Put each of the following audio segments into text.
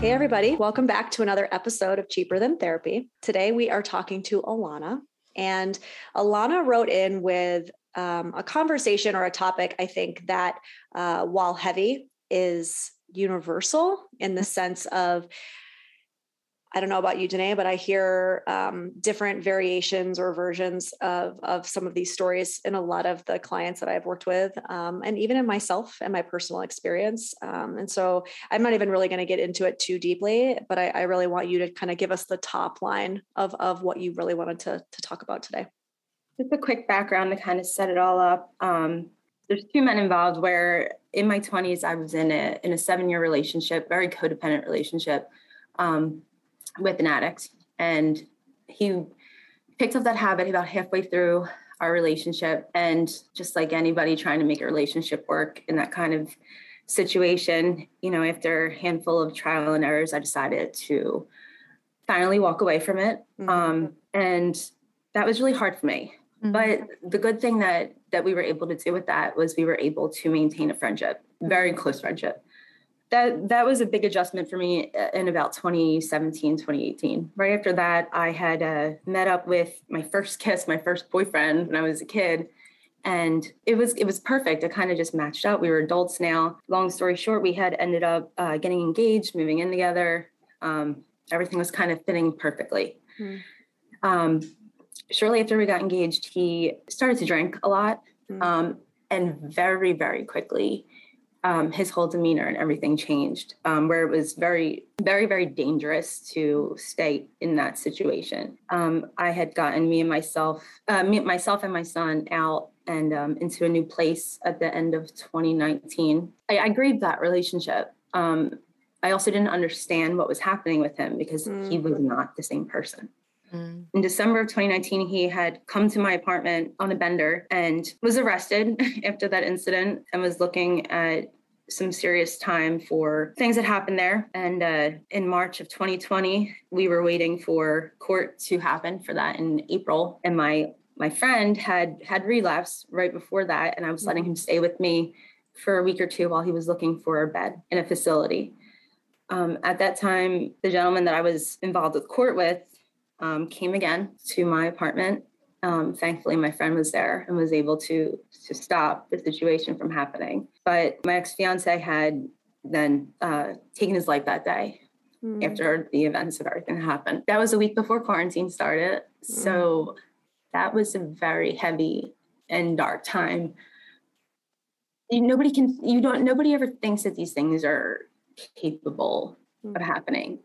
Hey, everybody. Welcome back to another episode of Cheaper Than Therapy. Today, we are talking to Alana. And Alana wrote in with um, a conversation or a topic, I think, that uh, while heavy, is universal in the sense of I don't know about you, Danae, but I hear um, different variations or versions of of some of these stories in a lot of the clients that I've worked with, um, and even in myself and my personal experience. Um, and so I'm not even really going to get into it too deeply, but I, I really want you to kind of give us the top line of of what you really wanted to to talk about today. Just a quick background to kind of set it all up. Um, there's two men involved. Where in my 20s, I was in a in a seven year relationship, very codependent relationship. Um, with an addict. And he picked up that habit about halfway through our relationship. And just like anybody trying to make a relationship work in that kind of situation, you know, after a handful of trial and errors, I decided to finally walk away from it. Mm-hmm. Um, and that was really hard for me. Mm-hmm. But the good thing that that we were able to do with that was we were able to maintain a friendship, very close friendship that that was a big adjustment for me uh, in about 2017 2018 right after that i had uh, met up with my first kiss my first boyfriend when i was a kid and it was it was perfect. It kind of just matched up. We were adults now. Long story short we had ended up uh, getting engaged moving in together. Um, everything was kind of fitting perfectly. Mm. um, shortly after we got engaged he started to drink a lot mm. um, and very very quickly um, his whole demeanor and everything changed, um, where it was very, very, very dangerous to stay in that situation. Um, I had gotten me and myself, uh, me, myself and my son out and um, into a new place at the end of 2019. I, I grieved that relationship. Um, I also didn't understand what was happening with him because mm. he was not the same person. Mm. In December of 2019, he had come to my apartment on a bender and was arrested after that incident and was looking at some serious time for things that happened there. And uh, in March of 2020, we were waiting for court to happen for that in April. And my my friend had had relapsed right before that, and I was letting him stay with me for a week or two while he was looking for a bed in a facility. Um, at that time, the gentleman that I was involved with court with um, came again to my apartment. Um, thankfully, my friend was there and was able to to stop the situation from happening. But my ex fiance had then uh, taken his life that day. mm. after the events of everything happened. That was a week before quarantine started. Mm. So that was a very heavy and dark time. You, nobody can, you don't, nobody ever thinks that these things are capable mm. of happening.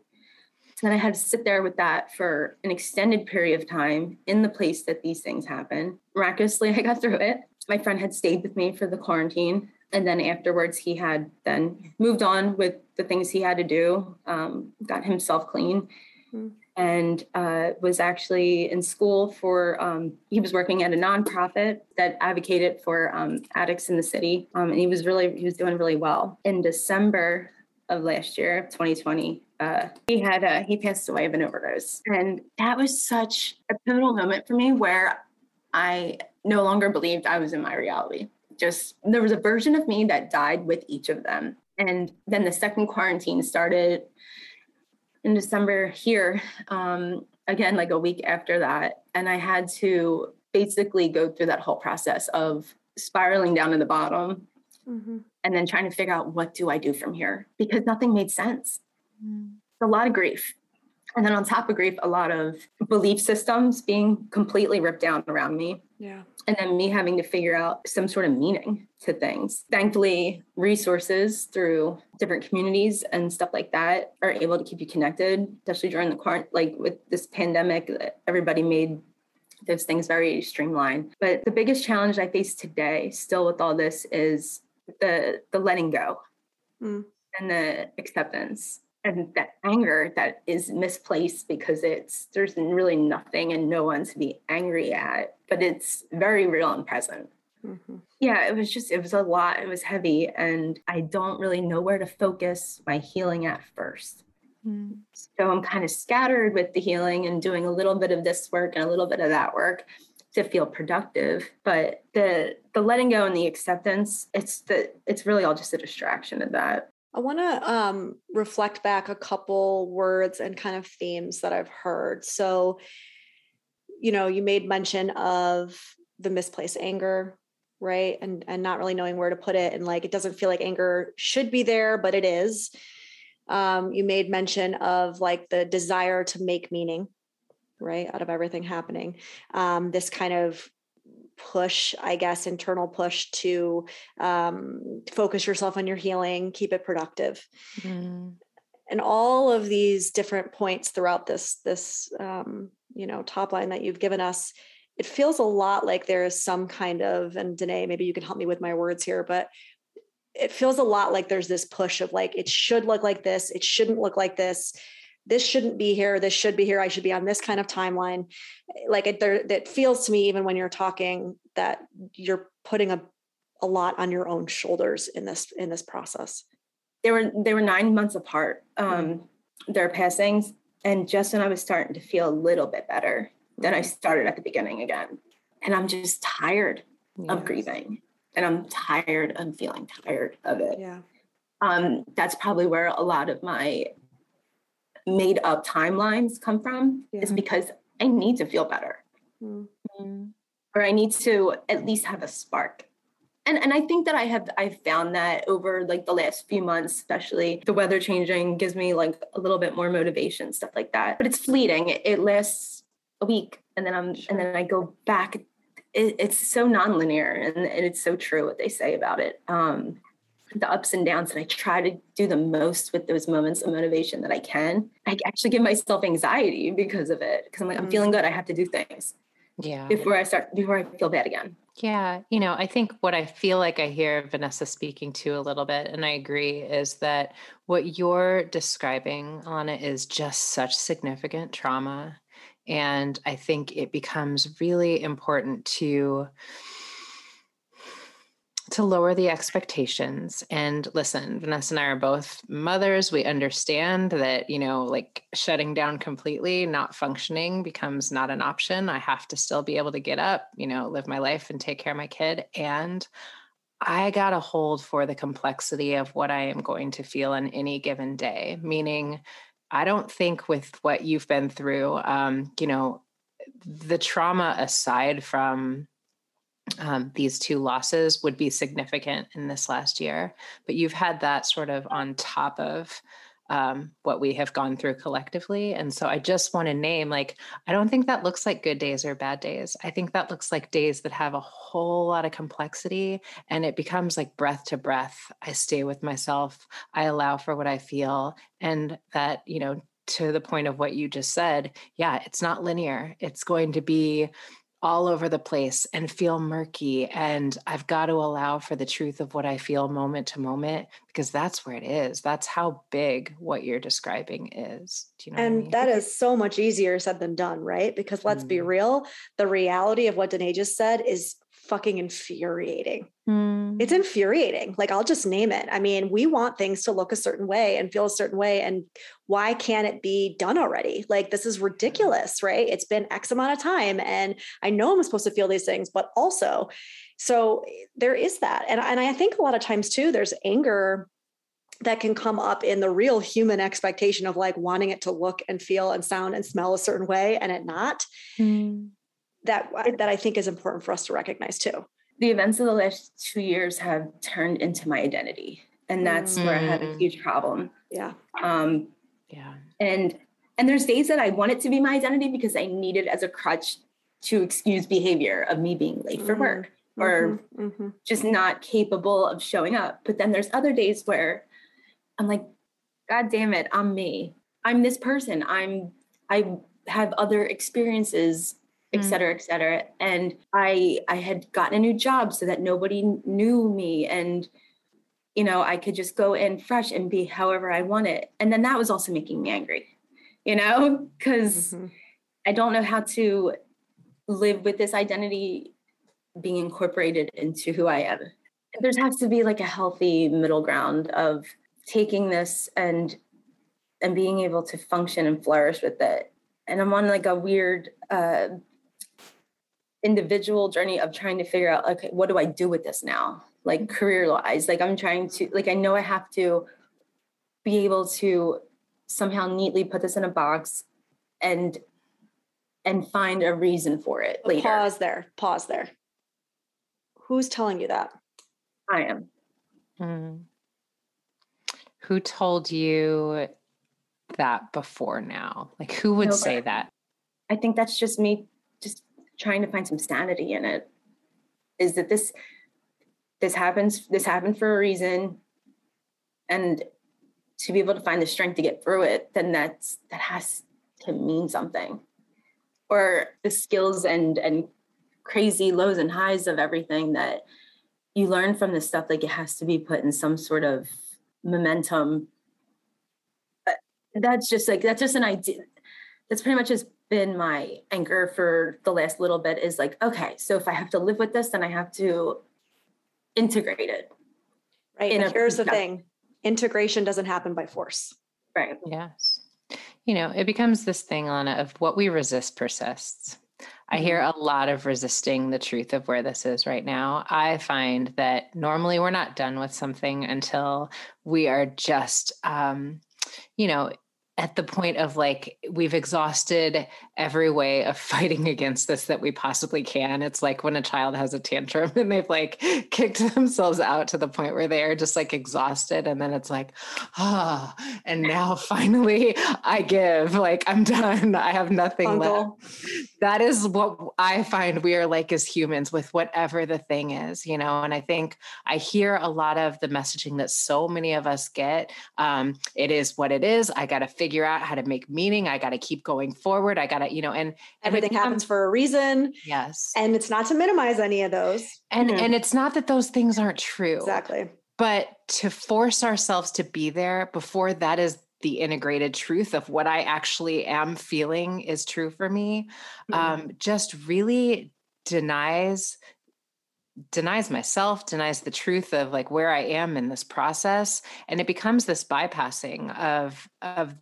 So then I had to sit there with that for an extended period of time in the place that these things happen. Miraculously, I got through it. My friend had stayed with me for the quarantine and then afterwards he had then moved on with the things he had to do um, got himself clean mm. and uh, was actually in school for um, he was working at a nonprofit that advocated for um, addicts in the city um, and he was really he was doing really well in december of last year 2020 uh, he had a, he passed away of an overdose and that was such a pivotal moment for me where i no longer believed i was in my reality just there was a version of me that died with each of them. And then the second quarantine started in December here, um, again, like a week after that. And I had to basically go through that whole process of spiraling down to the bottom mm-hmm. and then trying to figure out what do I do from here because nothing made sense. Mm. A lot of grief. And then on top of grief, a lot of belief systems being completely ripped down around me. Yeah and then me having to figure out some sort of meaning to things. Thankfully, resources through different communities and stuff like that are able to keep you connected, especially during the current, like with this pandemic, everybody made those things very streamlined. But the biggest challenge I face today, still with all this, is the the letting go mm. and the acceptance and that anger that is misplaced because it's there's really nothing and no one to be angry at but it's very real and present mm-hmm. yeah it was just it was a lot it was heavy and i don't really know where to focus my healing at first mm. so i'm kind of scattered with the healing and doing a little bit of this work and a little bit of that work to feel productive but the the letting go and the acceptance it's the it's really all just a distraction of that I want to um, reflect back a couple words and kind of themes that I've heard. So, you know, you made mention of the misplaced anger, right? And and not really knowing where to put it, and like it doesn't feel like anger should be there, but it is. Um, you made mention of like the desire to make meaning, right, out of everything happening. Um, this kind of push, I guess, internal push to um, focus yourself on your healing, keep it productive. Mm. And all of these different points throughout this, this um, you know, top line that you've given us, it feels a lot like there is some kind of, and Danae, maybe you can help me with my words here, but it feels a lot like there's this push of like, it should look like this, it shouldn't look like this this shouldn't be here this should be here i should be on this kind of timeline like it there that feels to me even when you're talking that you're putting a, a lot on your own shoulders in this in this process they were they were nine months apart um mm-hmm. their passings and just when i was starting to feel a little bit better then i mm-hmm. started at the beginning again and i'm just tired yes. of grieving and i'm tired of feeling tired of it yeah um that's probably where a lot of my made up timelines come from yeah. is because I need to feel better. Mm-hmm. Or I need to at least have a spark. And and I think that I have I've found that over like the last few months, especially the weather changing gives me like a little bit more motivation, stuff like that. But it's fleeting. It, it lasts a week and then I'm sure. and then I go back. It, it's so nonlinear and, and it's so true what they say about it. Um, the ups and downs and I try to do the most with those moments of motivation that I can. I actually give myself anxiety because of it because I'm like, mm-hmm. I'm feeling mm. good. I have to do things. Yeah. Before I start, before I feel bad again. Yeah. You know, I think what I feel like I hear Vanessa speaking to a little bit, and I agree, is that what you're describing, Alana, is just such significant trauma. And I think it becomes really important to to lower the expectations. And listen vanessa and i are both mothers. We understand that you know like shutting down completely not functioning becomes not an option. I have to still be able to get up you know live my life and take care of my kid. And i got a hold for the complexity of what i am going to feel on any given day. Meaning i don't think with what you've been through um, you know the trauma aside from um, these two losses would be significant in this last year. But you've had that sort of on top of um, what we have gone through collectively. And so I just want to name like, I don't think that looks like good days or bad days. I think that looks like days that have a whole lot of complexity and it becomes like breath to breath. I stay with myself, I allow for what I feel, and that, you know, to the point of what you just said, yeah, it's not linear. It's going to be all over the place and feel murky. And I've got to allow for the truth of what I feel moment to moment because that's where it is. That's how big what you're describing is. Do you know? And I mean? that is so much easier said than done, right? Because let's mm. be real, the reality of what Danae just said is fucking infuriating. Mm. It's infuriating. Like I'll just name it. I mean, we want things to look a certain way and feel a certain way. And why can't it be done already? Like this is ridiculous, right? It's been X amount of time. And I know I'm supposed to feel these things, but also, so there is that. And, and I think a lot of times too, there's anger that can come up in the real human expectation of like wanting it to look and feel and sound and smell a certain way and it not. Mm that that I think is important for us to recognize too. The events of the last two years have turned into my identity, and that's mm. where I have a mm. huge problem. Yeah. Um, yeah. And and there's days that I want it to be my identity because I need it as a crutch to excuse behavior of me being late mm. for work mm-hmm. or mm-hmm. just not capable of showing up. But then there's other days where I'm like, God damn it, I'm me. I'm this person. I'm I have other experiences et mm. cetera, et cetera. And I I had gotten a new job so that nobody knew me and you know, I could just go in fresh and be however I wanted. And then that was also making me angry, you know, because mm-hmm. I don't know how to live with this identity being incorporated into who I am. There has to be like a healthy middle ground of taking this and and being able to function and flourish with it. And I'm on like a weird uh, individual journey of trying to figure out okay what do i do with this now like mm-hmm. career wise like i'm trying to like i know i have to be able to somehow neatly put this in a box and and find a reason for it later. pause there pause there who's telling you that i am mm. who told you that before now like who would Nobody. say that i think that's just me trying to find some sanity in it is that this this happens this happened for a reason. And to be able to find the strength to get through it then that's that has to mean something. Or the skills and and crazy lows and highs of everything that you learn from this stuff like it has to be put in some sort of momentum. That's just like that's just an idea that's pretty much just been my anchor for the last little bit is like, okay, so if I have to live with this, then I have to integrate it. Right. But here's the thing integration doesn't happen by force. Right. Yes. You know, it becomes this thing, Lana, of what we resist persists. I hear mm-hmm. a lot of resisting the truth of where this is right now. I find that normally we're not done with something until we are just, um, you know, at the point of like we've exhausted every way of fighting against this that we possibly can. It's like when a child has a tantrum and they've like kicked themselves out to the point where they are just like exhausted and then it's like ah oh, and now finally i give like i'm done. I have nothing left. That is what i find we are like as humans with whatever the thing is you know and i think i hear a lot of the messaging that so many of us get. Um, it is what it is. I gotta figure out how to make meaning. I got to keep going forward. I got to, you know, and everything and happens for a reason. Yes. And it's not to minimize any of those. And mm-hmm. and it's not that those things aren't true. Exactly. But to force ourselves to be there before that is the integrated truth of what I actually am feeling is true for me, mm-hmm. um, just really denies denies myself denies the truth of like where i am in this process and it becomes this bypassing of of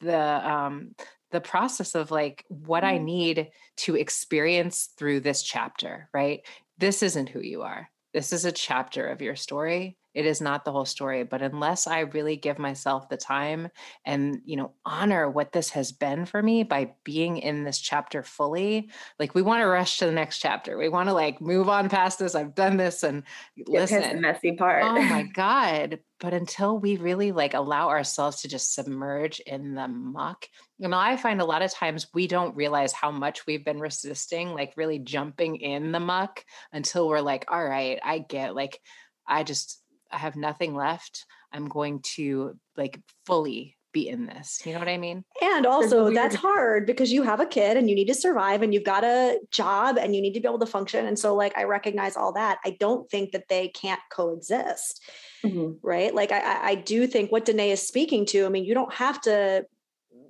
the um the process of like what I mm-hmm. need to experience through this chapter, right? This isn't who you are. This is a chapter of your story. It is not the whole story, but unless I really give myself the time and, you know, honor what this has been for me by being in this chapter fully, like we want to rush to the next chapter. We want to like move on past this. I've done this and listen. the messy part. oh my God but until we really like allow ourselves to just submerge in the muck you know i find a lot of times we don't realize how much we've been resisting like really jumping in the muck until we're like all right i get like i just i have nothing left i'm going to like fully be in this. You know what I mean? And also, that's hard because you have a kid and you need to survive and you've got a job and you need to be able to function. And so, like, I recognize all that. I don't think that they can't coexist. Mm-hmm. Right. Like, I, I do think what Danae is speaking to, I mean, you don't have to,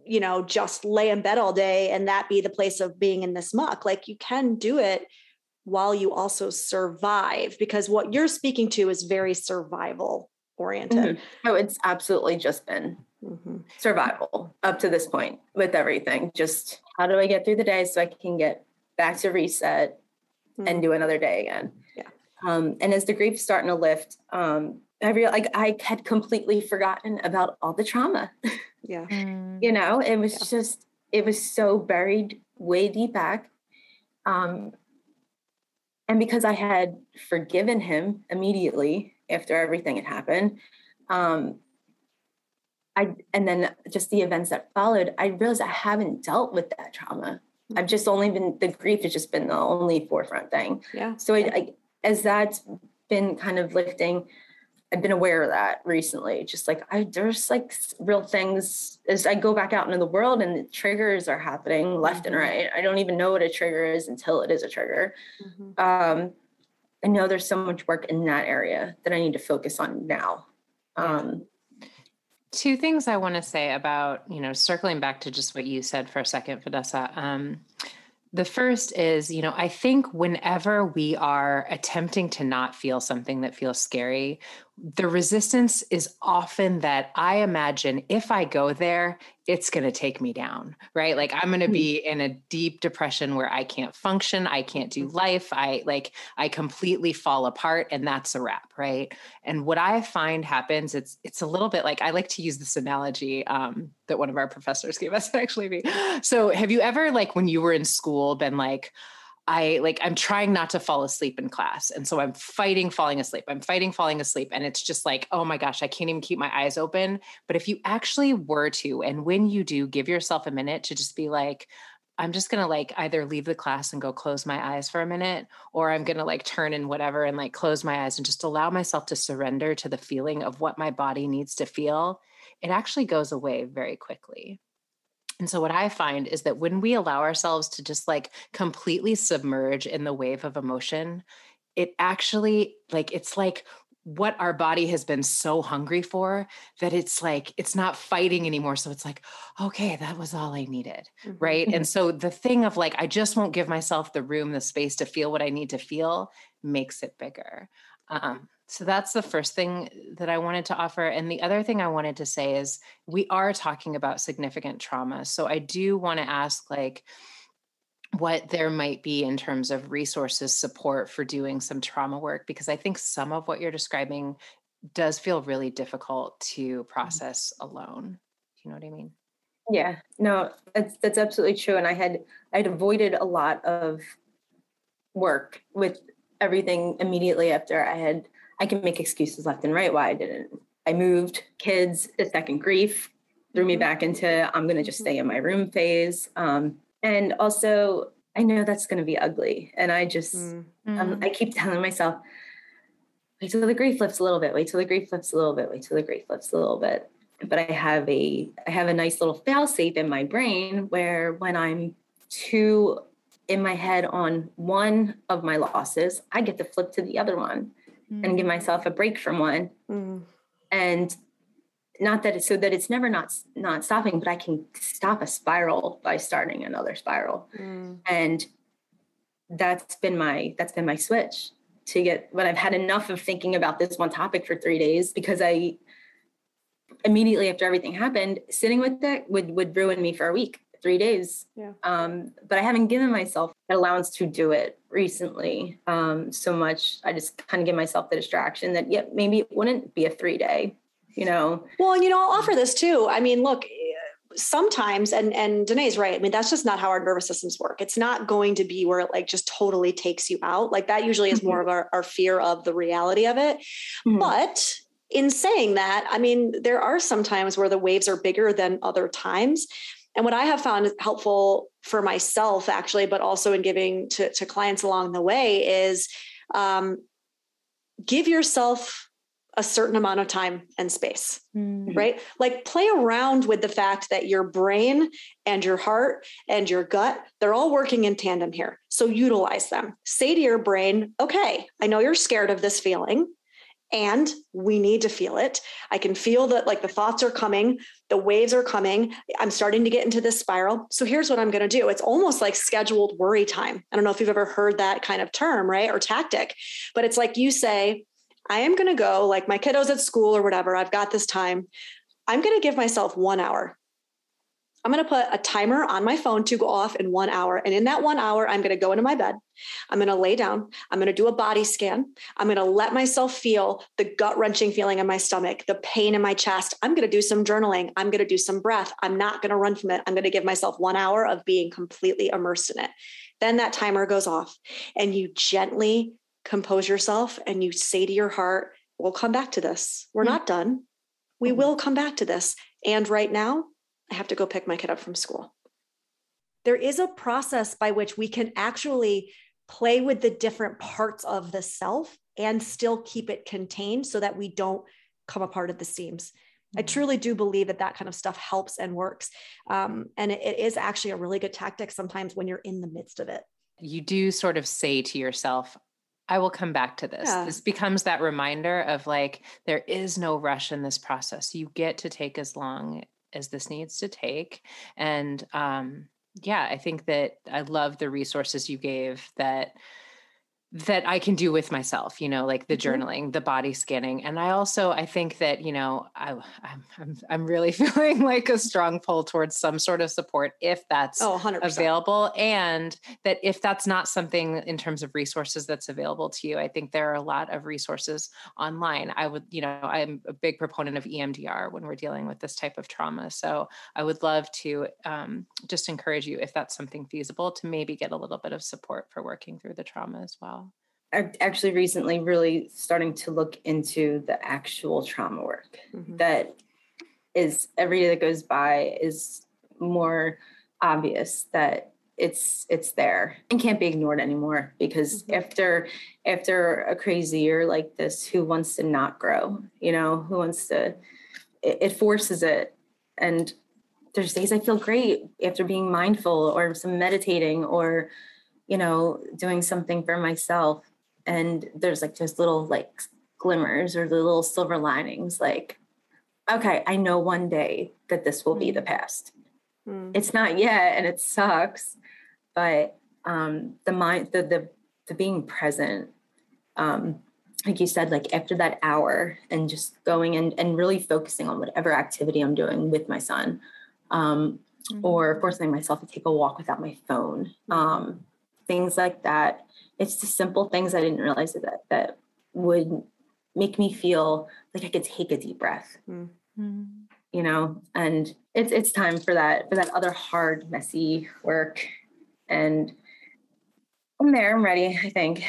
you know, just lay in bed all day and that be the place of being in this muck. Like, you can do it while you also survive because what you're speaking to is very survival oriented. Mm-hmm. Oh, it's absolutely just been mm-hmm. survival up to this point with everything. Just how do I get through the day so I can get back to reset mm-hmm. and do another day again? Yeah. Um, and as the grief's starting to lift, um, I real like I had completely forgotten about all the trauma. Yeah. you know, it was yeah. just it was so buried way deep back. Um, and because I had forgiven him immediately after everything had happened, um, I and then just the events that followed, I realized I haven't dealt with that trauma. I've just only been the grief has just been the only forefront thing. Yeah. So I, I, as that's been kind of lifting, I've been aware of that recently. Just like I there's like real things as I go back out into the world and the triggers are happening left mm-hmm. and right. I don't even know what a trigger is until it is a trigger. Mm-hmm. Um, I know there's so much work in that area that I need to focus on now. Um, Two things I want to say about, you know, circling back to just what you said for a second, Vanessa. Um, the first is, you know, I think whenever we are attempting to not feel something that feels scary, the resistance is often that I imagine if I go there, it's going to take me down, right? Like I'm going to hmm. be in a deep depression where I can't function, I can't do life, I like I completely fall apart and that's a wrap, right? And what I find happens it's it's a little bit like I like to use this analogy um, that one of our professors gave us actually. So, have you ever like when you were in school been like I like I'm trying not to fall asleep in class. And so I'm fighting falling asleep. I'm fighting falling asleep and it's just like, "Oh my gosh, I can't even keep my eyes open." But if you actually were to and when you do, give yourself a minute to just be like, I'm just going to like either leave the class and go close my eyes for a minute or I'm going to like turn and whatever and like close my eyes and just allow myself to surrender to the feeling of what my body needs to feel. It actually goes away very quickly. And so, what I find is that when we allow ourselves to just like completely submerge in the wave of emotion, it actually, like, it's like what our body has been so hungry for that it's like it's not fighting anymore. So it's like okay that was all i needed mm-hmm. right? And so the thing of like i just won't give myself the room the space to feel what i need to feel makes it bigger. Um, so that's the first thing that I wanted to offer. And the other thing I wanted to say is we are talking about significant trauma. So I do want to ask, like, what there might be in terms of resources support for doing some trauma work because i think some of what you're describing does feel really difficult to mm-hmm. process alone Do you know what i mean yeah no that's that's absolutely true and i had i'd avoided a lot of work with everything immediately after i had I can make excuses left and right why I didn't. I moved, kids, the second grief threw me mm-hmm. back into I'm going to just stay in my room phase. Um, and also, I know that's going to be ugly. And I just, mm-hmm. um, I keep telling myself, wait till the grief lifts a little bit, wait till the grief lifts a little bit, wait till the grief lifts a little bit. But I have a, I have a nice little fail safe in my brain where when I'm too in my head on one of my losses, I get to flip to the other one mm. and give myself a break from one. Mm. And not that it's so that it's never not not stopping, but I can stop a spiral by starting another spiral. Mm. And that's been my that's been my switch to get when I've had enough of thinking about this one topic for three days because I immediately after everything happened, sitting with it would would ruin me for a week three days. Yeah. Um, but I haven't given myself an allowance to do it recently um, so much. I just kind of give myself the distraction that, yep, yeah, maybe it wouldn't be a three day, you know. Well, and you know, I'll offer this too. I mean, look, sometimes and and Danae's right. I mean, that's just not how our nervous systems work. It's not going to be where it like just totally takes you out. Like that usually is mm-hmm. more of our, our fear of the reality of it. Mm-hmm. But in saying that, I mean, there are some times where the waves are bigger than other times. And what I have found helpful for myself, actually, but also in giving to, to clients along the way is um, give yourself a certain amount of time and space, mm-hmm. right? Like play around with the fact that your brain and your heart and your gut, they're all working in tandem here. So utilize them. Say to your brain, okay, I know you're scared of this feeling and we need to feel it. I can feel that like the thoughts are coming, the waves are coming. I'm starting to get into this spiral. So here's what I'm going to do. It's almost like scheduled worry time. I don't know if you've ever heard that kind of term, right? Or tactic, but it's like you say, I am going to go, like my kiddos at school or whatever, I've got this time. I'm going to give myself one hour. I'm going to put a timer on my phone to go off in one hour. And in that one hour, I'm going to go into my bed. I'm going to lay down. I'm going to do a body scan. I'm going to let myself feel the gut wrenching feeling in my stomach, the pain in my chest. I'm going to do some journaling. I'm going to do some breath. I'm not going to run from it. I'm going to give myself one hour of being completely immersed in it. Then that timer goes off and you gently compose yourself and you say to your heart, we'll come back to this. We're mm-hmm. not done. We mm-hmm. will come back to this. And right now, I have to go pick my kid up from school. There is a process by which we can actually play with the different parts of the self and still keep it contained so that we don't come apart at the seams. Mm-hmm. I truly do believe that that kind of stuff helps and works. Um, and it, it is actually a really good tactic sometimes when you're in the midst of it. You do sort of say to yourself, I will come back to this. Yeah. This becomes that reminder of like, there is no rush in this process. You get to take as long as this needs to take. And um, yeah, I think that I love the resources you gave that that I can do with myself, you know, like the mm-hmm. journaling, the body scanning. And I also, I think that, you know, I, I'm, I'm, I'm really feeling like a strong pull towards some sort of support if that's oh, available. And that if that's not something in terms of resources that's available to you, I think there are a lot of resources online. I would, you know, I'm a big proponent of EMDR when we're dealing with this type of trauma. So I would love to um, just encourage you, if that's something feasible, to maybe get a little bit of support for working through the trauma as well actually recently really starting to look into the actual trauma work mm-hmm. that is every day that goes by is more obvious that it's it's there and can't be ignored anymore because mm-hmm. after after a crazy year like this who wants to not grow you know who wants to it, it forces it and there's days i feel great after being mindful or some meditating or you know doing something for myself and there's like just little like glimmers or the little silver linings like okay i know one day that this will be the past mm. it's not yet and it sucks but um the mind the the, the being present um like you said like after that hour and just going and and really focusing on whatever activity i'm doing with my son um mm. or forcing myself to take a walk without my phone mm. um things like that it's the simple things I didn't realize that that would make me feel like I could take a deep breath. Mm-hmm. You know, and it's it's time for that for that other hard, messy work. And I'm there, I'm ready, I think.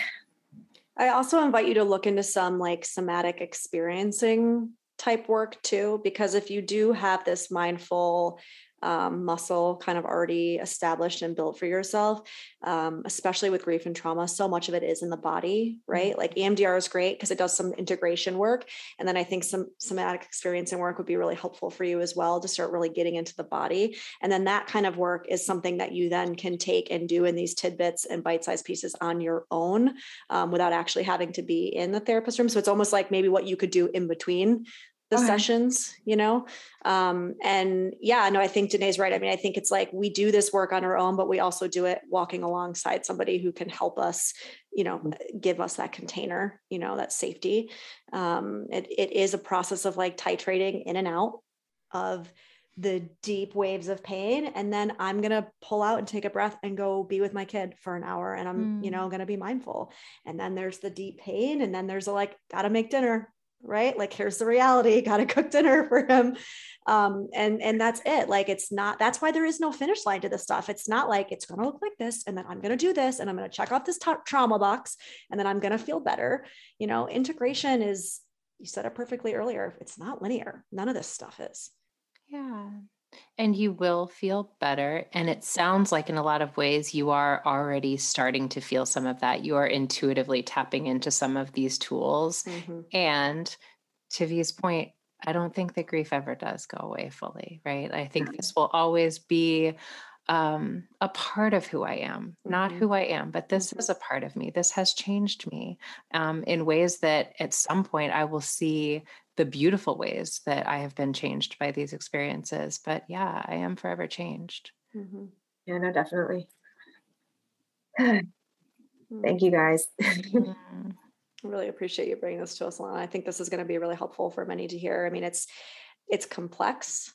I also invite you to look into some like somatic experiencing type work too, because if you do have this mindful um, muscle kind of already established and built for yourself, um, especially with grief and trauma. So much of it is in the body, right? Mm-hmm. Like EMDR is great because it does some integration work. And then I think some somatic experiencing work would be really helpful for you as well to start really getting into the body. And then that kind of work is something that you then can take and do in these tidbits and bite sized pieces on your own um, without actually having to be in the therapist room. So it's almost like maybe what you could do in between the okay. sessions, you know? Um, and yeah, no, I think Danae's right. I mean, I think it's like we do this work on our own, but we also do it walking alongside somebody who can help us, you know, mm. give us that container, you know, that safety. Um, it, it is a process of like titrating in and out of the deep waves of pain and then i'm going to pull out and take a breath and go be with my kid for an hour and i'm mm. you know going to be mindful and then there's the deep pain and then there's a like got to make dinner right like here's the reality got to cook dinner for him um and and that's it like it's not that's why there is no finish line to this stuff it's not like it's going to look like this and then i'm going to do this and i'm going to check off this trauma box and then i'm going to feel better you know integration is you said it perfectly earlier. It's not linear. None of this stuff is. Yeah. And you will feel better. And it sounds like, in a lot of ways, you are already starting to feel some of that. You are intuitively tapping into some of these tools. Mm-hmm. And to V's point, I don't think that grief ever does go away fully, right? I think this will always be um, a part of who I am, not mm-hmm. who I am, but this mm-hmm. is a part of me. This has changed me um, in ways that at some point I will see the beautiful ways that I have been changed by these experiences. But yeah, I am forever changed. Mm-hmm. Yeah, no, definitely. Thank you guys. Mm-hmm. I really appreciate you bringing this to us, Lana. I think this is going to be really helpful for many to hear. I mean, it's it's complex,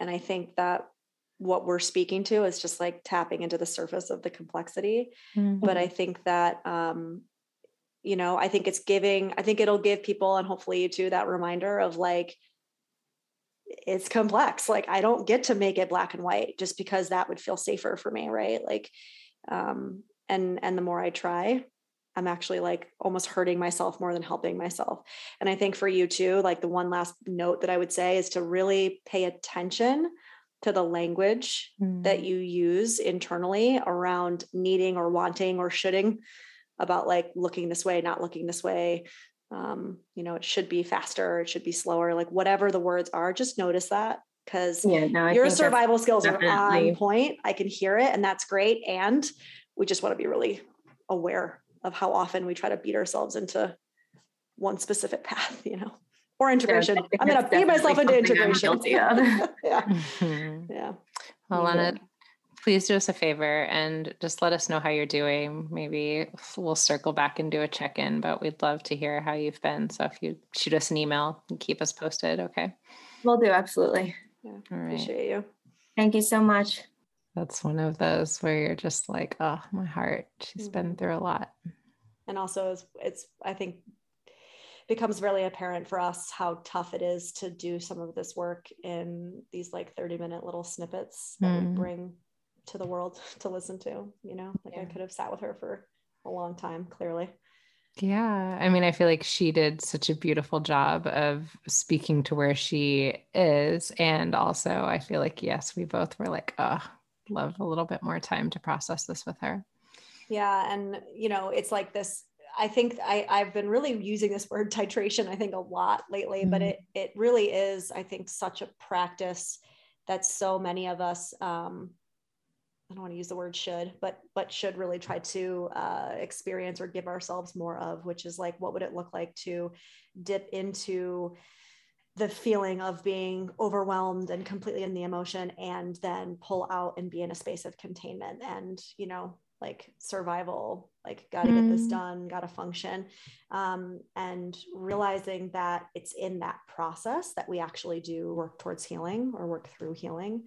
and I think that what we're speaking to is just like tapping into the surface of the complexity. Mm-hmm. But I think that um, you know, I think it's giving. I think it'll give people, and hopefully you too, that reminder of like it's complex. Like I don't get to make it black and white just because that would feel safer for me, right? Like, um, and and the more I try, I'm actually like almost hurting myself more than helping myself. And I think for you too, like the one last note that I would say is to really pay attention to the language mm. that you use internally around needing or wanting or shoulding about like looking this way, not looking this way. Um, you know, it should be faster, it should be slower, like whatever the words are, just notice that because yeah, no, your survival skills definitely. are on point. I can hear it, and that's great. And we just want to be really aware of how often we try to beat ourselves into one specific path, you know, or integration. Yeah, I'm going to beat myself into integration. yeah. Mm-hmm. Yeah. Well, Lana, please do us a favor and just let us know how you're doing. Maybe we'll circle back and do a check in, but we'd love to hear how you've been. So if you shoot us an email and keep us posted, okay? We'll do. Absolutely. Yeah. All right. Appreciate you. Thank you so much. That's one of those where you're just like, oh, my heart. She's mm-hmm. been through a lot. And also, it's, it's, I think, becomes really apparent for us how tough it is to do some of this work in these like 30 minute little snippets that mm. we bring to the world to listen to. You know, like yeah. I could have sat with her for a long time, clearly. Yeah. I mean, I feel like she did such a beautiful job of speaking to where she is. And also, I feel like, yes, we both were like, oh, love a little bit more time to process this with her. Yeah. And, you know, it's like this. I think I, I've been really using this word titration, I think, a lot lately, mm-hmm. but it it really is, I think, such a practice that so many of us um, I don't want to use the word should, but but should really try to uh, experience or give ourselves more of, which is like, what would it look like to dip into the feeling of being overwhelmed and completely in the emotion and then pull out and be in a space of containment and you know like survival like got to mm. get this mm. done got to function um, and realizing that it's in that process that we actually do work towards healing or work through healing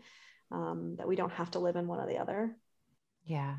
um, that we don't have to live in one or the other yeah.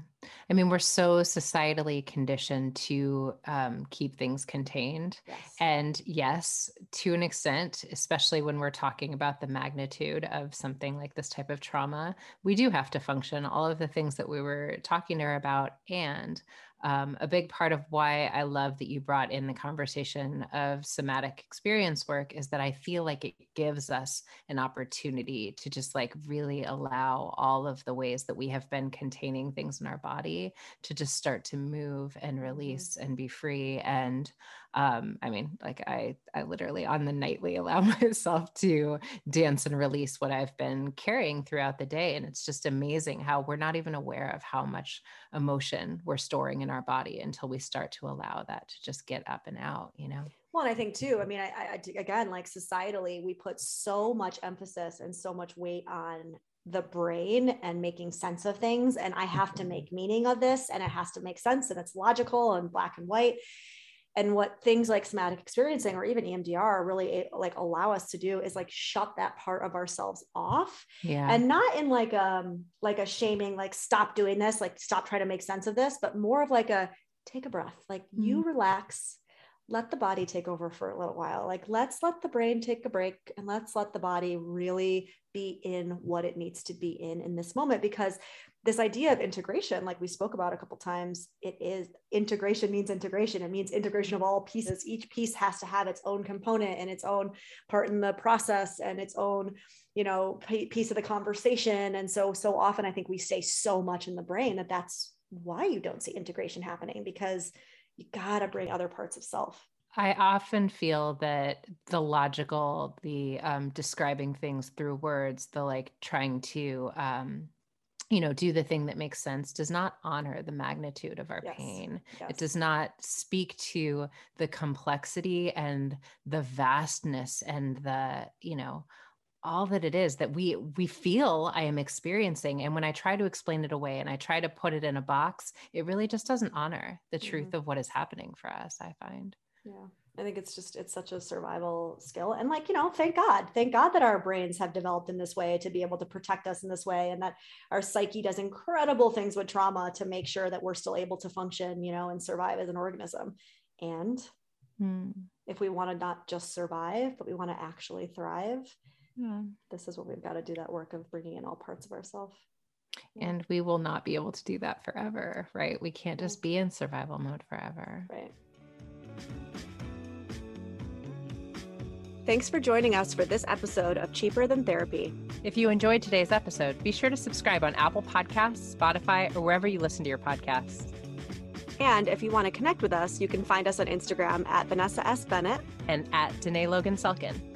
I mean, we're so societally conditioned to um, keep things contained. Yes. And yes, to an extent, especially when we're talking about the magnitude of something like this type of trauma, we do have to function all of the things that we were talking to her about. And um, a big part of why I love that you brought in the conversation of somatic experience work is that I feel like it gives us an opportunity to just like really allow all of the ways that we have been containing things in our body to just start to move and mm-hmm. release and be free. And um, I mean, like I, I literally on the nightly allow myself to dance and release what I've been carrying throughout the day. And it's just amazing how we're not even aware of how much emotion we're storing in our body until we start to allow that to just get up and out, you know? Well, and I think too, I mean, I, I again, like societally, we put so much emphasis and so much weight on the brain and making sense of things. And I have to make meaning of this and it has to make sense and it's logical and black and white and what things like somatic experiencing or even emdr really eh, like allow us to do is like shut that part of ourselves off. Yeah. And not in like um like a shaming like stop doing this like stop trying to make sense of this but more of like a take a breath. Like mm. you relax let the body take over for a little while. Like, let's let the brain take a break and let's let the body really be in what it needs to be in in this moment. Because this idea of integration, like we spoke about a couple times, it is integration means integration. It means integration of all pieces. Each piece has to have its own component and its own part in the process and its own, you know, piece of the conversation. And so, so often I think we stay so much in the brain that that's why you don't see integration happening because you got to bring other parts of self I often feel that the logical, the um, describing things through words, the like trying to, um, you know, do the thing that makes sense does not honor the magnitude of our yes. pain. Yes. It does not speak to the complexity and the vastness and the, you know, all that it is that we we feel i am experiencing and when i try to explain it away and i try to put it in a box it really just doesn't honor the truth mm-hmm. of what is happening for us i find yeah i think it's just it's such a survival skill and like you know thank god thank god that our brains have developed in this way to be able to protect us in this way and that our psyche does incredible things with trauma to make sure that we're still able to function you know and survive as an organism and hmm. if we want to not just survive but we want to actually thrive yeah. this is what we've got to do that work of bringing in all parts of ourselves and we will not be able to do that forever right we can't just be in survival mode forever right Thanks for joining us for this episode of Cheaper Than Therapy. If you enjoyed today's episode, be sure to subscribe on Apple Podcasts, Spotify, or wherever you listen to your podcasts. And if you want to connect with us, you can find us on Instagram at Vanessa S. Bennett and at Danae Logan Selkin.